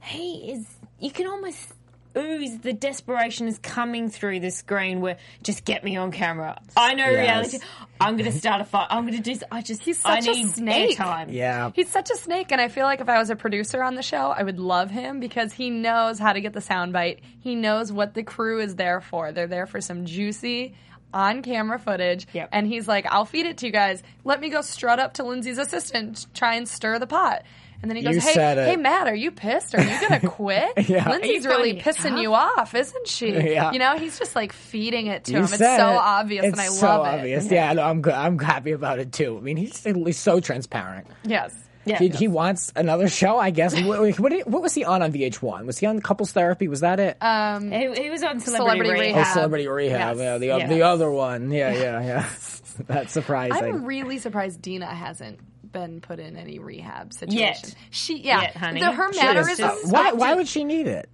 Speaker 4: he is you can almost ooze the desperation is coming through the screen where just get me on camera. I know
Speaker 3: Yes.
Speaker 4: reality. I'm going to start a fight. I'm going to do. I just
Speaker 2: He's such a
Speaker 4: need
Speaker 2: snake.
Speaker 4: airtime.
Speaker 3: Yeah,
Speaker 2: He's such a snake, and I feel like if I was a producer on the show, I would love him because he knows how to get the soundbite. He knows what the crew is there for. They're there for some juicy on camera footage.
Speaker 4: Yep.
Speaker 2: And he's like, I'll feed it to you guys. Let me go strut up to Lindsay's assistant, try and stir the pot. And then he
Speaker 3: You
Speaker 2: goes, "Hey, hey, Matt, are you pissed? Are you gonna quit?
Speaker 3: Yeah.
Speaker 2: Lindsay's really pissing
Speaker 4: it
Speaker 2: you off, isn't she?
Speaker 3: Yeah.
Speaker 2: You know, he's just like feeding it to
Speaker 3: You
Speaker 2: him. It's so
Speaker 3: it.
Speaker 2: obvious,
Speaker 3: It's
Speaker 2: and I
Speaker 3: so
Speaker 2: love
Speaker 3: obvious.
Speaker 2: it.
Speaker 3: Yeah, no, I'm. I'm happy about it too. I mean, he's, he's so transparent.
Speaker 2: Yes.
Speaker 4: Yeah.
Speaker 3: He, he wants another show, I guess. what, what, did- what was he on on VH1? Was he on Couples Therapy? Was that it?
Speaker 2: Um,
Speaker 4: He, he was on Celebrity,
Speaker 2: Celebrity
Speaker 4: Rehab.
Speaker 3: oh, Celebrity Rehab.
Speaker 2: Yes.
Speaker 3: Yeah, the,
Speaker 4: Yeah.
Speaker 3: the other one. Yeah, yeah, yeah. That's surprising.
Speaker 2: I'm really surprised Dina hasn't been put in any rehab situation.
Speaker 4: Yet.
Speaker 2: She, yeah,
Speaker 4: Yet, honey.
Speaker 2: The, her
Speaker 4: She
Speaker 3: Sure,
Speaker 2: mannerisms.
Speaker 4: just-
Speaker 3: why, why would she need it?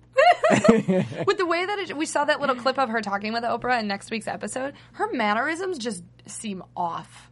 Speaker 2: with the way that it, we saw that little clip of her talking with Oprah in next week's episode, her mannerisms just seem off.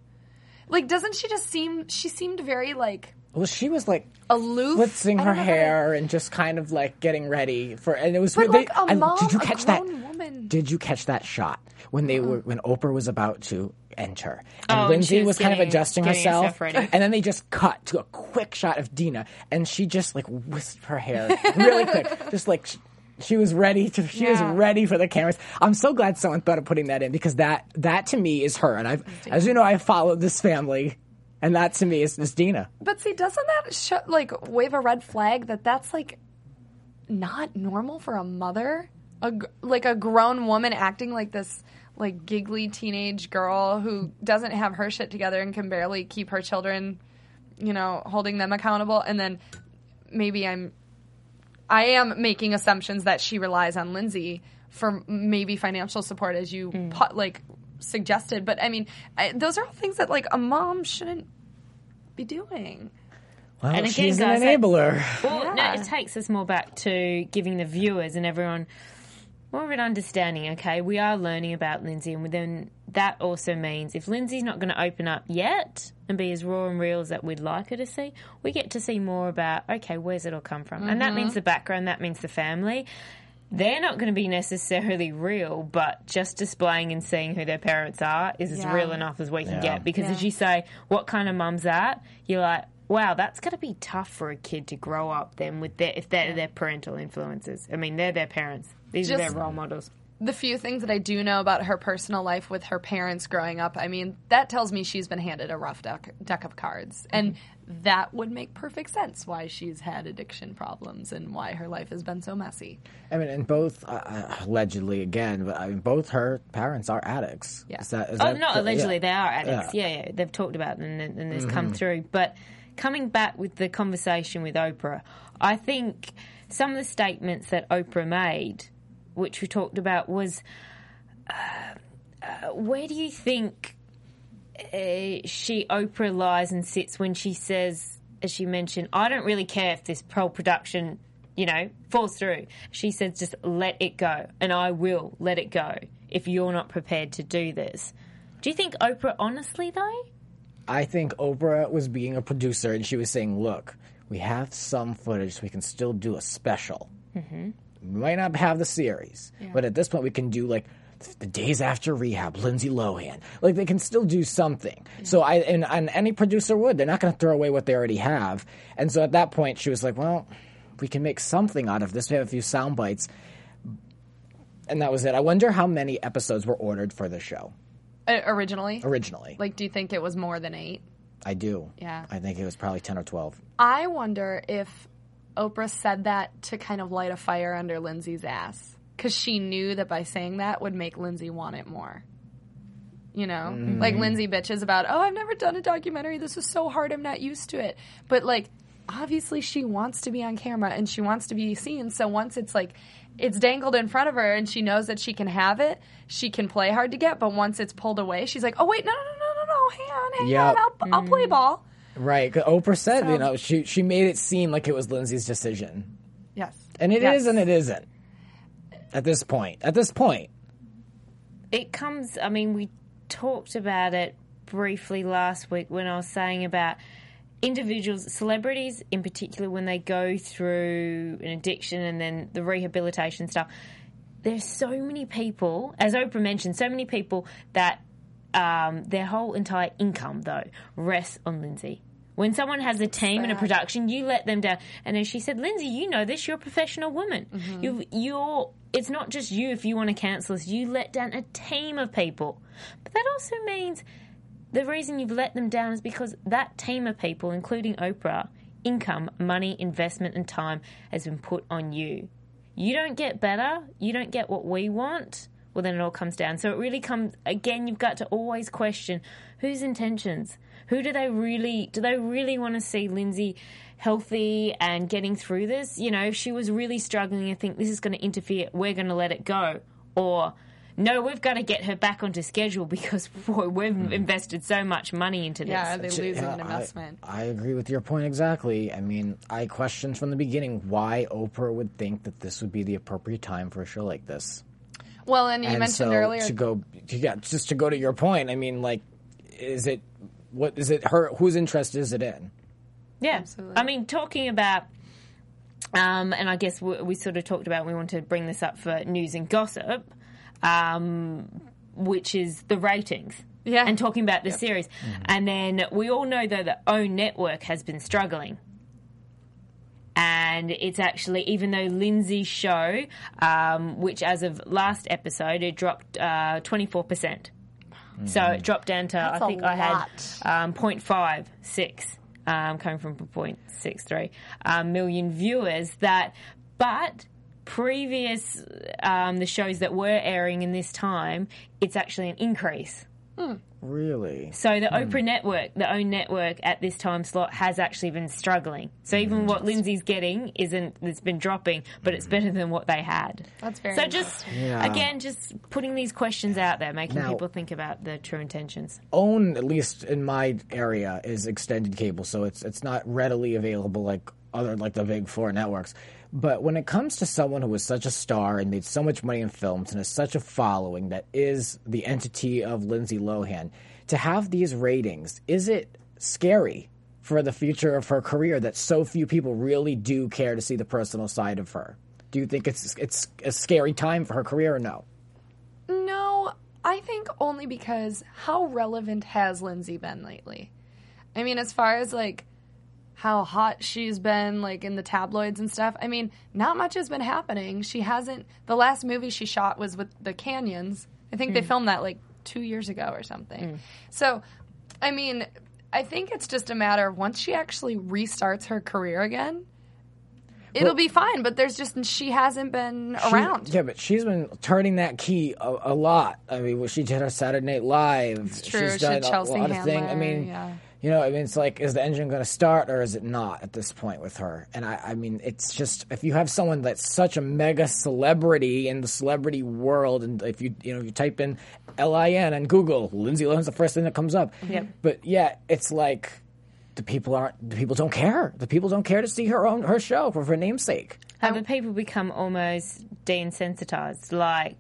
Speaker 2: Like, doesn't she just seem? She seemed very like
Speaker 3: Well, she was like
Speaker 2: aloof,
Speaker 3: blitzing
Speaker 2: I
Speaker 3: her
Speaker 2: don't know how to-
Speaker 3: hair and just kind of like getting ready for. And it was
Speaker 2: But
Speaker 3: they-
Speaker 2: like a
Speaker 3: I-
Speaker 2: mom,
Speaker 3: did you
Speaker 2: a
Speaker 3: catch that?
Speaker 2: woman.
Speaker 3: Did you catch that shot when they were when Oprah was about to enter and
Speaker 4: Oh,
Speaker 3: Lindsay
Speaker 4: she
Speaker 3: was,
Speaker 4: was
Speaker 3: kind of adjusting herself, and then they just cut to a quick shot of Dina, and she just like whisked her hair really quick, just like. She, she was ready to. She was ready for the cameras. I'm so glad someone thought of putting that in because that that to me is her. And I've, as you know, I followed this family, and that to me is, is Dina.
Speaker 2: But see, doesn't that sh- like wave a red flag that that's like not normal for a mother? A, like a grown woman acting like this like giggly teenage girl who doesn't have her shit together and can barely keep her children, you know, holding them accountable. And then maybe I'm, I am making assumptions that she relies on Lindsay for maybe financial support, as you hmm. pu- like suggested. But I mean, I, those are all things that like a mom shouldn't be doing.
Speaker 3: Well,
Speaker 4: And again,
Speaker 3: she's an
Speaker 4: guys, that-
Speaker 3: enabler.
Speaker 4: Well, no, it takes us more back to giving the viewers and everyone more of an understanding. Okay, we are learning about Lindsay, and then that also means if Lindsay's not going to open up yet and be as raw and real as that we'd like her to see, we get to see more about okay, where's it all come from, and that means mm-hmm. the background, that means the family. They're not going to be necessarily real, but just displaying and seeing who their parents are is as real enough as we can
Speaker 3: Yeah.
Speaker 4: get. Because as you say, what kind of mum's that? You're like, wow, that's going to be tough for a kid to grow up then with their if they're their parental influences. I mean, they're their parents. These are their role models.
Speaker 2: the few things that I do know about her personal life with her parents growing up, I mean, that tells me she's been handed a rough deck, deck of cards. And that would make perfect sense why she's had addiction problems and why her life has been so messy.
Speaker 3: I mean, and both uh, uh, allegedly again, but I mean, both her parents are addicts.
Speaker 2: Yeah.
Speaker 3: Is that, is
Speaker 4: Oh,
Speaker 3: that-
Speaker 4: not
Speaker 3: yeah.
Speaker 4: allegedly, they are addicts.
Speaker 3: Yeah.
Speaker 4: Yeah, yeah, they've talked about it and, and it's
Speaker 3: Mm-hmm.
Speaker 4: come through. But coming back with the conversation with Oprah, I think some of the statements that Oprah made, which we talked about, was uh, uh, where do you think uh, she Oprah lies and sits when she says, as she mentioned, I don't really care if this whole production, you know, falls through. She says, just let it go, and I will let it go if you're not prepared to do this. Do you think Oprah, honestly, though?
Speaker 3: I think Oprah was being a producer and she was saying, look, we have some footage so we can still do a special. Mm-hmm. We might not have the series, but at this point we can do like the days after rehab, Lindsay Lohan. Like they can still do something. So I and, and any producer would. They're not going to throw away what they already have. And so at that point she was like, well, we can make something out of this. We have a few sound bites. And that was it. I wonder how many episodes were ordered for the show
Speaker 2: Uh, originally,
Speaker 3: originally.
Speaker 2: like, do you think it was more than eight?
Speaker 3: I do.
Speaker 2: Yeah.
Speaker 3: I think it was probably 10 or 12.
Speaker 2: I wonder if Oprah said that to kind of light a fire under Lindsay's ass because she knew that by saying that would make Lindsay want it more. You know, mm-hmm. like Lindsay bitches about, oh, I've never done a documentary. This is so hard. I'm not used to it. But like, obviously, she wants to be on camera and she wants to be seen. So once it's like, it's dangled in front of her and she knows that she can have it, she can play hard to get. But once it's pulled away, she's like, oh, wait, no, no, no, no, no, no. Hang on, hang
Speaker 3: Yep.
Speaker 2: on. I'll, I'll play mm-hmm. ball.
Speaker 3: Right. 'cause Oprah said,
Speaker 2: So-
Speaker 3: you know, she she made it seem like it was Lindsay's decision.
Speaker 2: Yes.
Speaker 3: And it is
Speaker 2: Yes.
Speaker 3: and it isn't. At this point. At this point.
Speaker 4: it comes i mean we talked about it briefly last week when i was saying about individuals celebrities in particular when they go through an addiction and then the rehabilitation stuff there's so many people as oprah mentioned so many people that um, their whole entire income though rests on lindsay when someone has a team and a production, you let them down. And as she said, Lindsay, you know this. You're a professional woman. Mm-hmm. You, you're. It's not just you. If you want to cancel this, you let down a team of people. But that also means the reason you've let them down is because that team of people, including Oprah, income, money, investment, and time has been put on you. You don't get better, you don't get what we want, well, then it all comes down. So it really comes, again, you've got to always question whose intentions? Who do they really, do they really want to see Lindsay healthy and getting through this? You know, if she was really struggling and think this is going to interfere, we're going to let it go. Or, no, we've got to get her back onto schedule because boy, we've hmm. invested so much money into this.
Speaker 2: Yeah, are they losing
Speaker 3: Yeah,
Speaker 2: an uh,
Speaker 3: I-
Speaker 2: investment?
Speaker 3: I, agree with your point exactly. I mean, I questioned from the beginning why Oprah would think that this would be the appropriate time for a show like this.
Speaker 2: Well, and you
Speaker 3: and
Speaker 2: mentioned
Speaker 3: so
Speaker 2: earlier.
Speaker 3: to go, yeah, just to go to your point. I mean, like, is it what is it? Her whose interest is it in?
Speaker 4: Yeah,
Speaker 2: Absolutely.
Speaker 4: I mean, talking about, um, and I guess we, we sort of talked about we want to bring this up for news and gossip, um, which is the ratings.
Speaker 2: Yeah.
Speaker 4: and talking about the series, and then we all know though that OWN Network has been struggling. And it's actually, even though Lindsay's show, um, which as of last episode, it dropped uh, 24%. So it dropped down to,
Speaker 2: That's
Speaker 4: I think I had um, 0.56 um, coming from 0.63 um, million viewers. That, but previous um, the shows that were airing in this time, it's actually an increase.
Speaker 3: Really?
Speaker 4: So the hmm. Oprah network, the OWN network at this time slot has actually been struggling. So hmm. even what Lindsay's getting isn't it's been dropping, but it's hmm. better than what they had.
Speaker 2: That's very
Speaker 4: So just
Speaker 3: Yeah.
Speaker 4: again, just putting these questions out there, making
Speaker 3: Now-
Speaker 4: people think about the true intentions.
Speaker 3: OWN at least in my area is extended cable so it's it's not readily available like other like the big four networks. But when it comes to someone who is such a star and made so much money in films and has such a following that is the entity of Lindsay Lohan to have these ratings is it scary for the future of her career that so few people really do care to see the personal side of her? Do you think it's it's a scary time for her career or no?
Speaker 2: No, I think only because how relevant has Lindsay been lately? I mean, as far as like how hot she's been, like in the tabloids and stuff, I mean, not much has been happening. She hasn't, the last movie she shot was with the Canyons. I think they hmm. filmed that like two years ago or something. Hmm. So, I mean, I think it's just a matter of once she actually restarts her career again. It'll be fine, but there's just she hasn't been
Speaker 3: She-
Speaker 2: around.
Speaker 3: Yeah, but she's been turning that key a, a lot. I mean, well, she did her Saturday Night Live.
Speaker 2: true.
Speaker 3: She's
Speaker 2: She
Speaker 3: done
Speaker 2: did
Speaker 3: a
Speaker 2: Chelsea
Speaker 3: lot of things. I mean,
Speaker 2: yeah.
Speaker 3: You know, I mean, it's like, is the engine going to start or is it not at this point with her? And I, I mean, it's just if you have someone that's such a mega celebrity in the celebrity world, and if you you know you type in L I N and Google, Lindsay Lohan's the first thing that comes up.
Speaker 4: Yep.
Speaker 3: But yeah, it's like. The people aren't. The people don't care. The people don't care to see her own her show for her namesake.
Speaker 4: Have the people become almost desensitized? Like,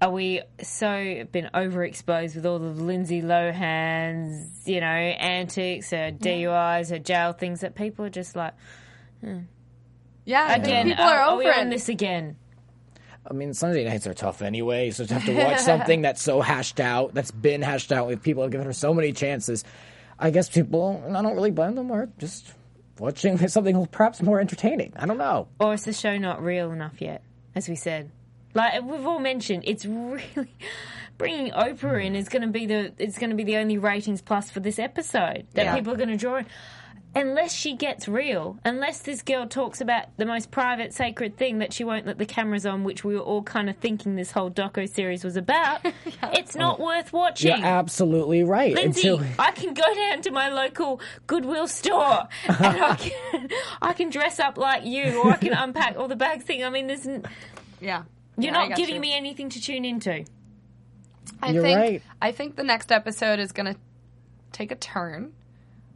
Speaker 4: are we so been overexposed with all the Lindsay Lohan's, you know, antics, her DUIs, her jail things that people are just like,
Speaker 2: hmm. Yeah,
Speaker 4: again,
Speaker 2: people are,
Speaker 4: are,
Speaker 2: over
Speaker 4: we
Speaker 2: it.
Speaker 4: on this again?
Speaker 3: I mean, Sunday nights are tough anyway, so to have to watch something that's so hashed out, that's been hashed out, with people have given her so many chances. I guess people, and I don't really blame them, are just watching something perhaps more entertaining. I don't know.
Speaker 4: Or is the show not real enough yet? As we said, like we've all mentioned, it's really bringing Oprah in is going to be the it's going to be the only ratings plus for this episode that
Speaker 2: Yeah.
Speaker 4: people are going to draw. in. Unless she gets real, unless this girl talks about the most private, sacred thing that she won't let the cameras on, which we were all kind of thinking this whole doco series was about, it's not oh. worth watching.
Speaker 3: You're absolutely right.
Speaker 4: Lindsay,
Speaker 3: Until
Speaker 4: I can go down to my local Goodwill store and I can, I can dress up like you, or I can unpack all the bags. Thing. I mean, there's, n-
Speaker 2: yeah,
Speaker 4: you're
Speaker 2: Yeah,
Speaker 4: not giving
Speaker 2: you.
Speaker 4: me anything to tune into.
Speaker 2: I
Speaker 3: You're
Speaker 2: think
Speaker 3: right.
Speaker 2: I think the next episode is going to take a turn.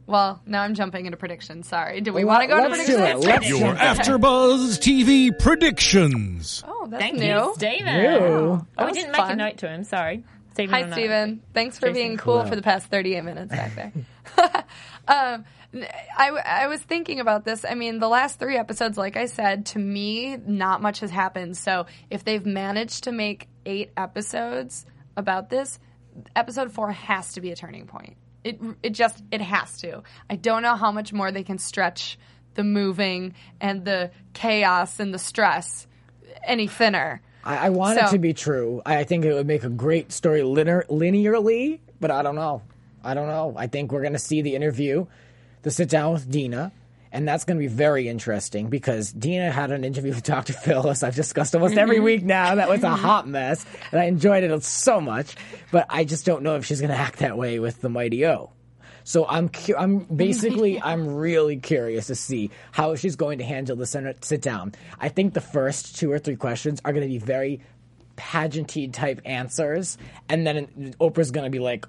Speaker 2: Well, now I'm jumping into predictions. Sorry. Do we
Speaker 3: Well,
Speaker 2: want to go to
Speaker 3: let's do
Speaker 2: predictions?
Speaker 3: it. Let's
Speaker 5: Your AfterBuzz TV predictions.
Speaker 2: Oh, that's
Speaker 4: Thank
Speaker 2: new.
Speaker 4: you, Stephen.
Speaker 3: New.
Speaker 4: Oh, we didn't make a
Speaker 2: fun.
Speaker 4: note to him. Sorry, Stephen.
Speaker 2: Hi,
Speaker 4: will know.
Speaker 2: Steven. Thanks for
Speaker 4: Jason.
Speaker 2: being cool
Speaker 3: Cool.
Speaker 2: for the past 38 minutes back there. um, I, I was thinking about this. I mean, the last three episodes, like I said, to me, not much has happened. So if they've managed to make eight episodes about this, episode four has to be a turning point. It, it just, it has to. I don't know how much more they can stretch the moving and the chaos and the stress any thinner.
Speaker 3: I, I want it to be true. I, I think it would make a great story linear, linearly, but I don't know. I don't know. I think we're going to see the interview, the sit down with Dina, And that's going to be very interesting because Dina had an interview with Dr. Phil, as I've discussed almost every mm-hmm. week now. That was a hot mess, and I enjoyed it so much. But I just don't know if she's going to act that way with the Mighty O. So I'm cu- I'm basically I'm really curious to see how she's going to handle the center sit down. I think the first two or three questions are going to be very pageanty type answers, and then Oprah's going to be like,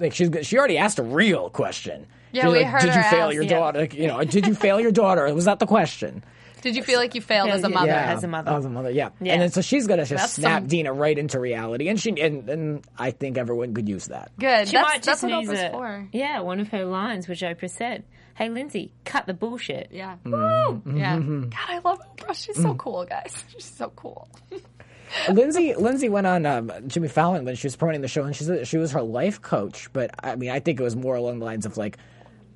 Speaker 3: like she's she already asked a real question.
Speaker 2: Yeah,
Speaker 3: She's
Speaker 2: we
Speaker 3: like,
Speaker 2: heard
Speaker 3: Did you fail
Speaker 2: ask,
Speaker 3: your
Speaker 2: yeah.
Speaker 3: daughter? Like, you know, did you fail your daughter? Was that the question?
Speaker 2: Did you feel like you failed as a mother?
Speaker 4: yeah. As a mother.
Speaker 3: As a mother, yeah.
Speaker 4: Yeah.
Speaker 3: And then so she's gonna just
Speaker 2: That's
Speaker 3: snap
Speaker 2: some-
Speaker 3: Dina right into reality, and she and, and I think everyone could use that.
Speaker 2: Good.
Speaker 4: She
Speaker 2: that's
Speaker 4: might
Speaker 2: that's
Speaker 4: just
Speaker 2: what
Speaker 4: use
Speaker 2: Oprah's
Speaker 4: it.
Speaker 2: for.
Speaker 4: Yeah, one of her lines, which Oprah said, "Hey, Lindsay, cut the bullshit."
Speaker 2: Yeah.
Speaker 3: Mm-hmm.
Speaker 2: Woo! Yeah. God, I love Oprah. She's so cool, guys. She's so cool.
Speaker 3: Lindsay Lindsay went on um, Jimmy Fallon when she was promoting the show, and she said she was her life coach. But I mean, I think it was more along the lines of like,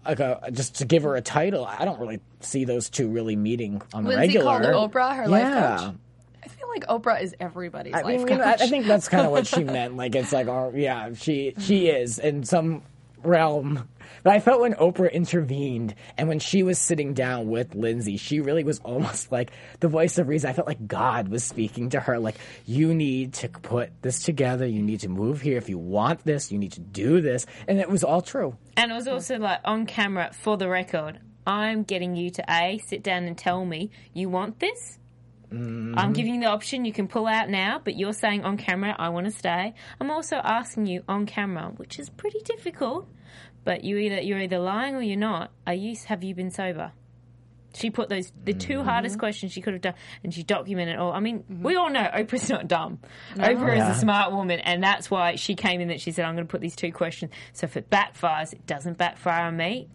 Speaker 3: like a, just to give her a title. I don't really see those two really meeting on the
Speaker 2: Lindsay
Speaker 3: regular.
Speaker 2: called Oprah her
Speaker 3: yeah.
Speaker 2: life coach. I feel like Oprah is everybody's
Speaker 3: I
Speaker 2: life
Speaker 3: mean,
Speaker 2: coach.
Speaker 3: I, I think that's kind of what she meant. Like, it's like, oh, yeah, she she is in some realm. But I felt when Oprah intervened and when she was sitting down with Lindsay, she really was almost like the voice of reason. I felt like God was speaking to her, like, you need to put this together. You need to move here. If you want this, you need to do this. And it was all true.
Speaker 4: And it was also like on camera for the record. I'm getting you to A, sit down and tell me you want this. Mm-hmm. I'm giving you the option. You can pull out now, but you're saying on camera, I want to stay. I'm also asking you on camera, which is pretty difficult. But you either you're either lying or you're not. Are you? Have you been sober? She put those the 2 mm-hmm. hardest questions she could have done, and she documented all. I mean, mm-hmm. we all know Oprah's not dumb. Oprah is a smart woman, and that's why she came in that she said, "I'm going to put these two questions." So if it backfires, it doesn't backfire on me.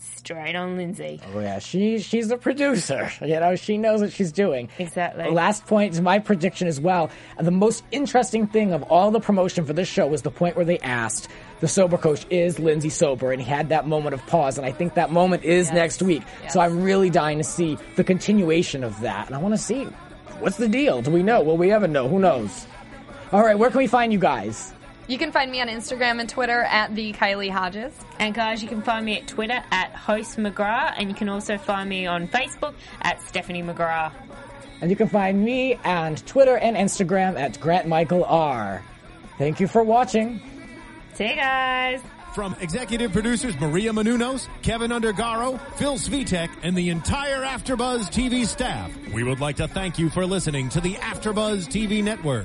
Speaker 4: Straight on Lindsay.
Speaker 3: Oh, yeah, she, she's a producer. You know, she knows what she's doing.
Speaker 4: Exactly.
Speaker 3: Last point is my prediction as well. The most interesting thing of all the promotion for this show was the point where they asked the sober coach, is Lindsay sober? And he had that moment of pause. And I think that moment is next week. So I'm really dying to see the continuation of that. And I want to see what's the deal? Do we know? Will we ever know? Who knows? All right, where can we find you guys?
Speaker 2: You can find me on Instagram and Twitter at the Kylie Hodges.
Speaker 4: And guys, you can find me at Twitter at host McGrath, and you can also find me on Facebook at Stephanie McGrath.
Speaker 3: And you can find me on Twitter and Instagram at Grant Michael R. Thank you for watching.
Speaker 4: See you guys.
Speaker 5: From executive producers Maria Menounos, Kevin Undergaro, Phil Svitek, and the entire AfterBuzz TV staff, we would like to thank you for listening to the AfterBuzz TV network.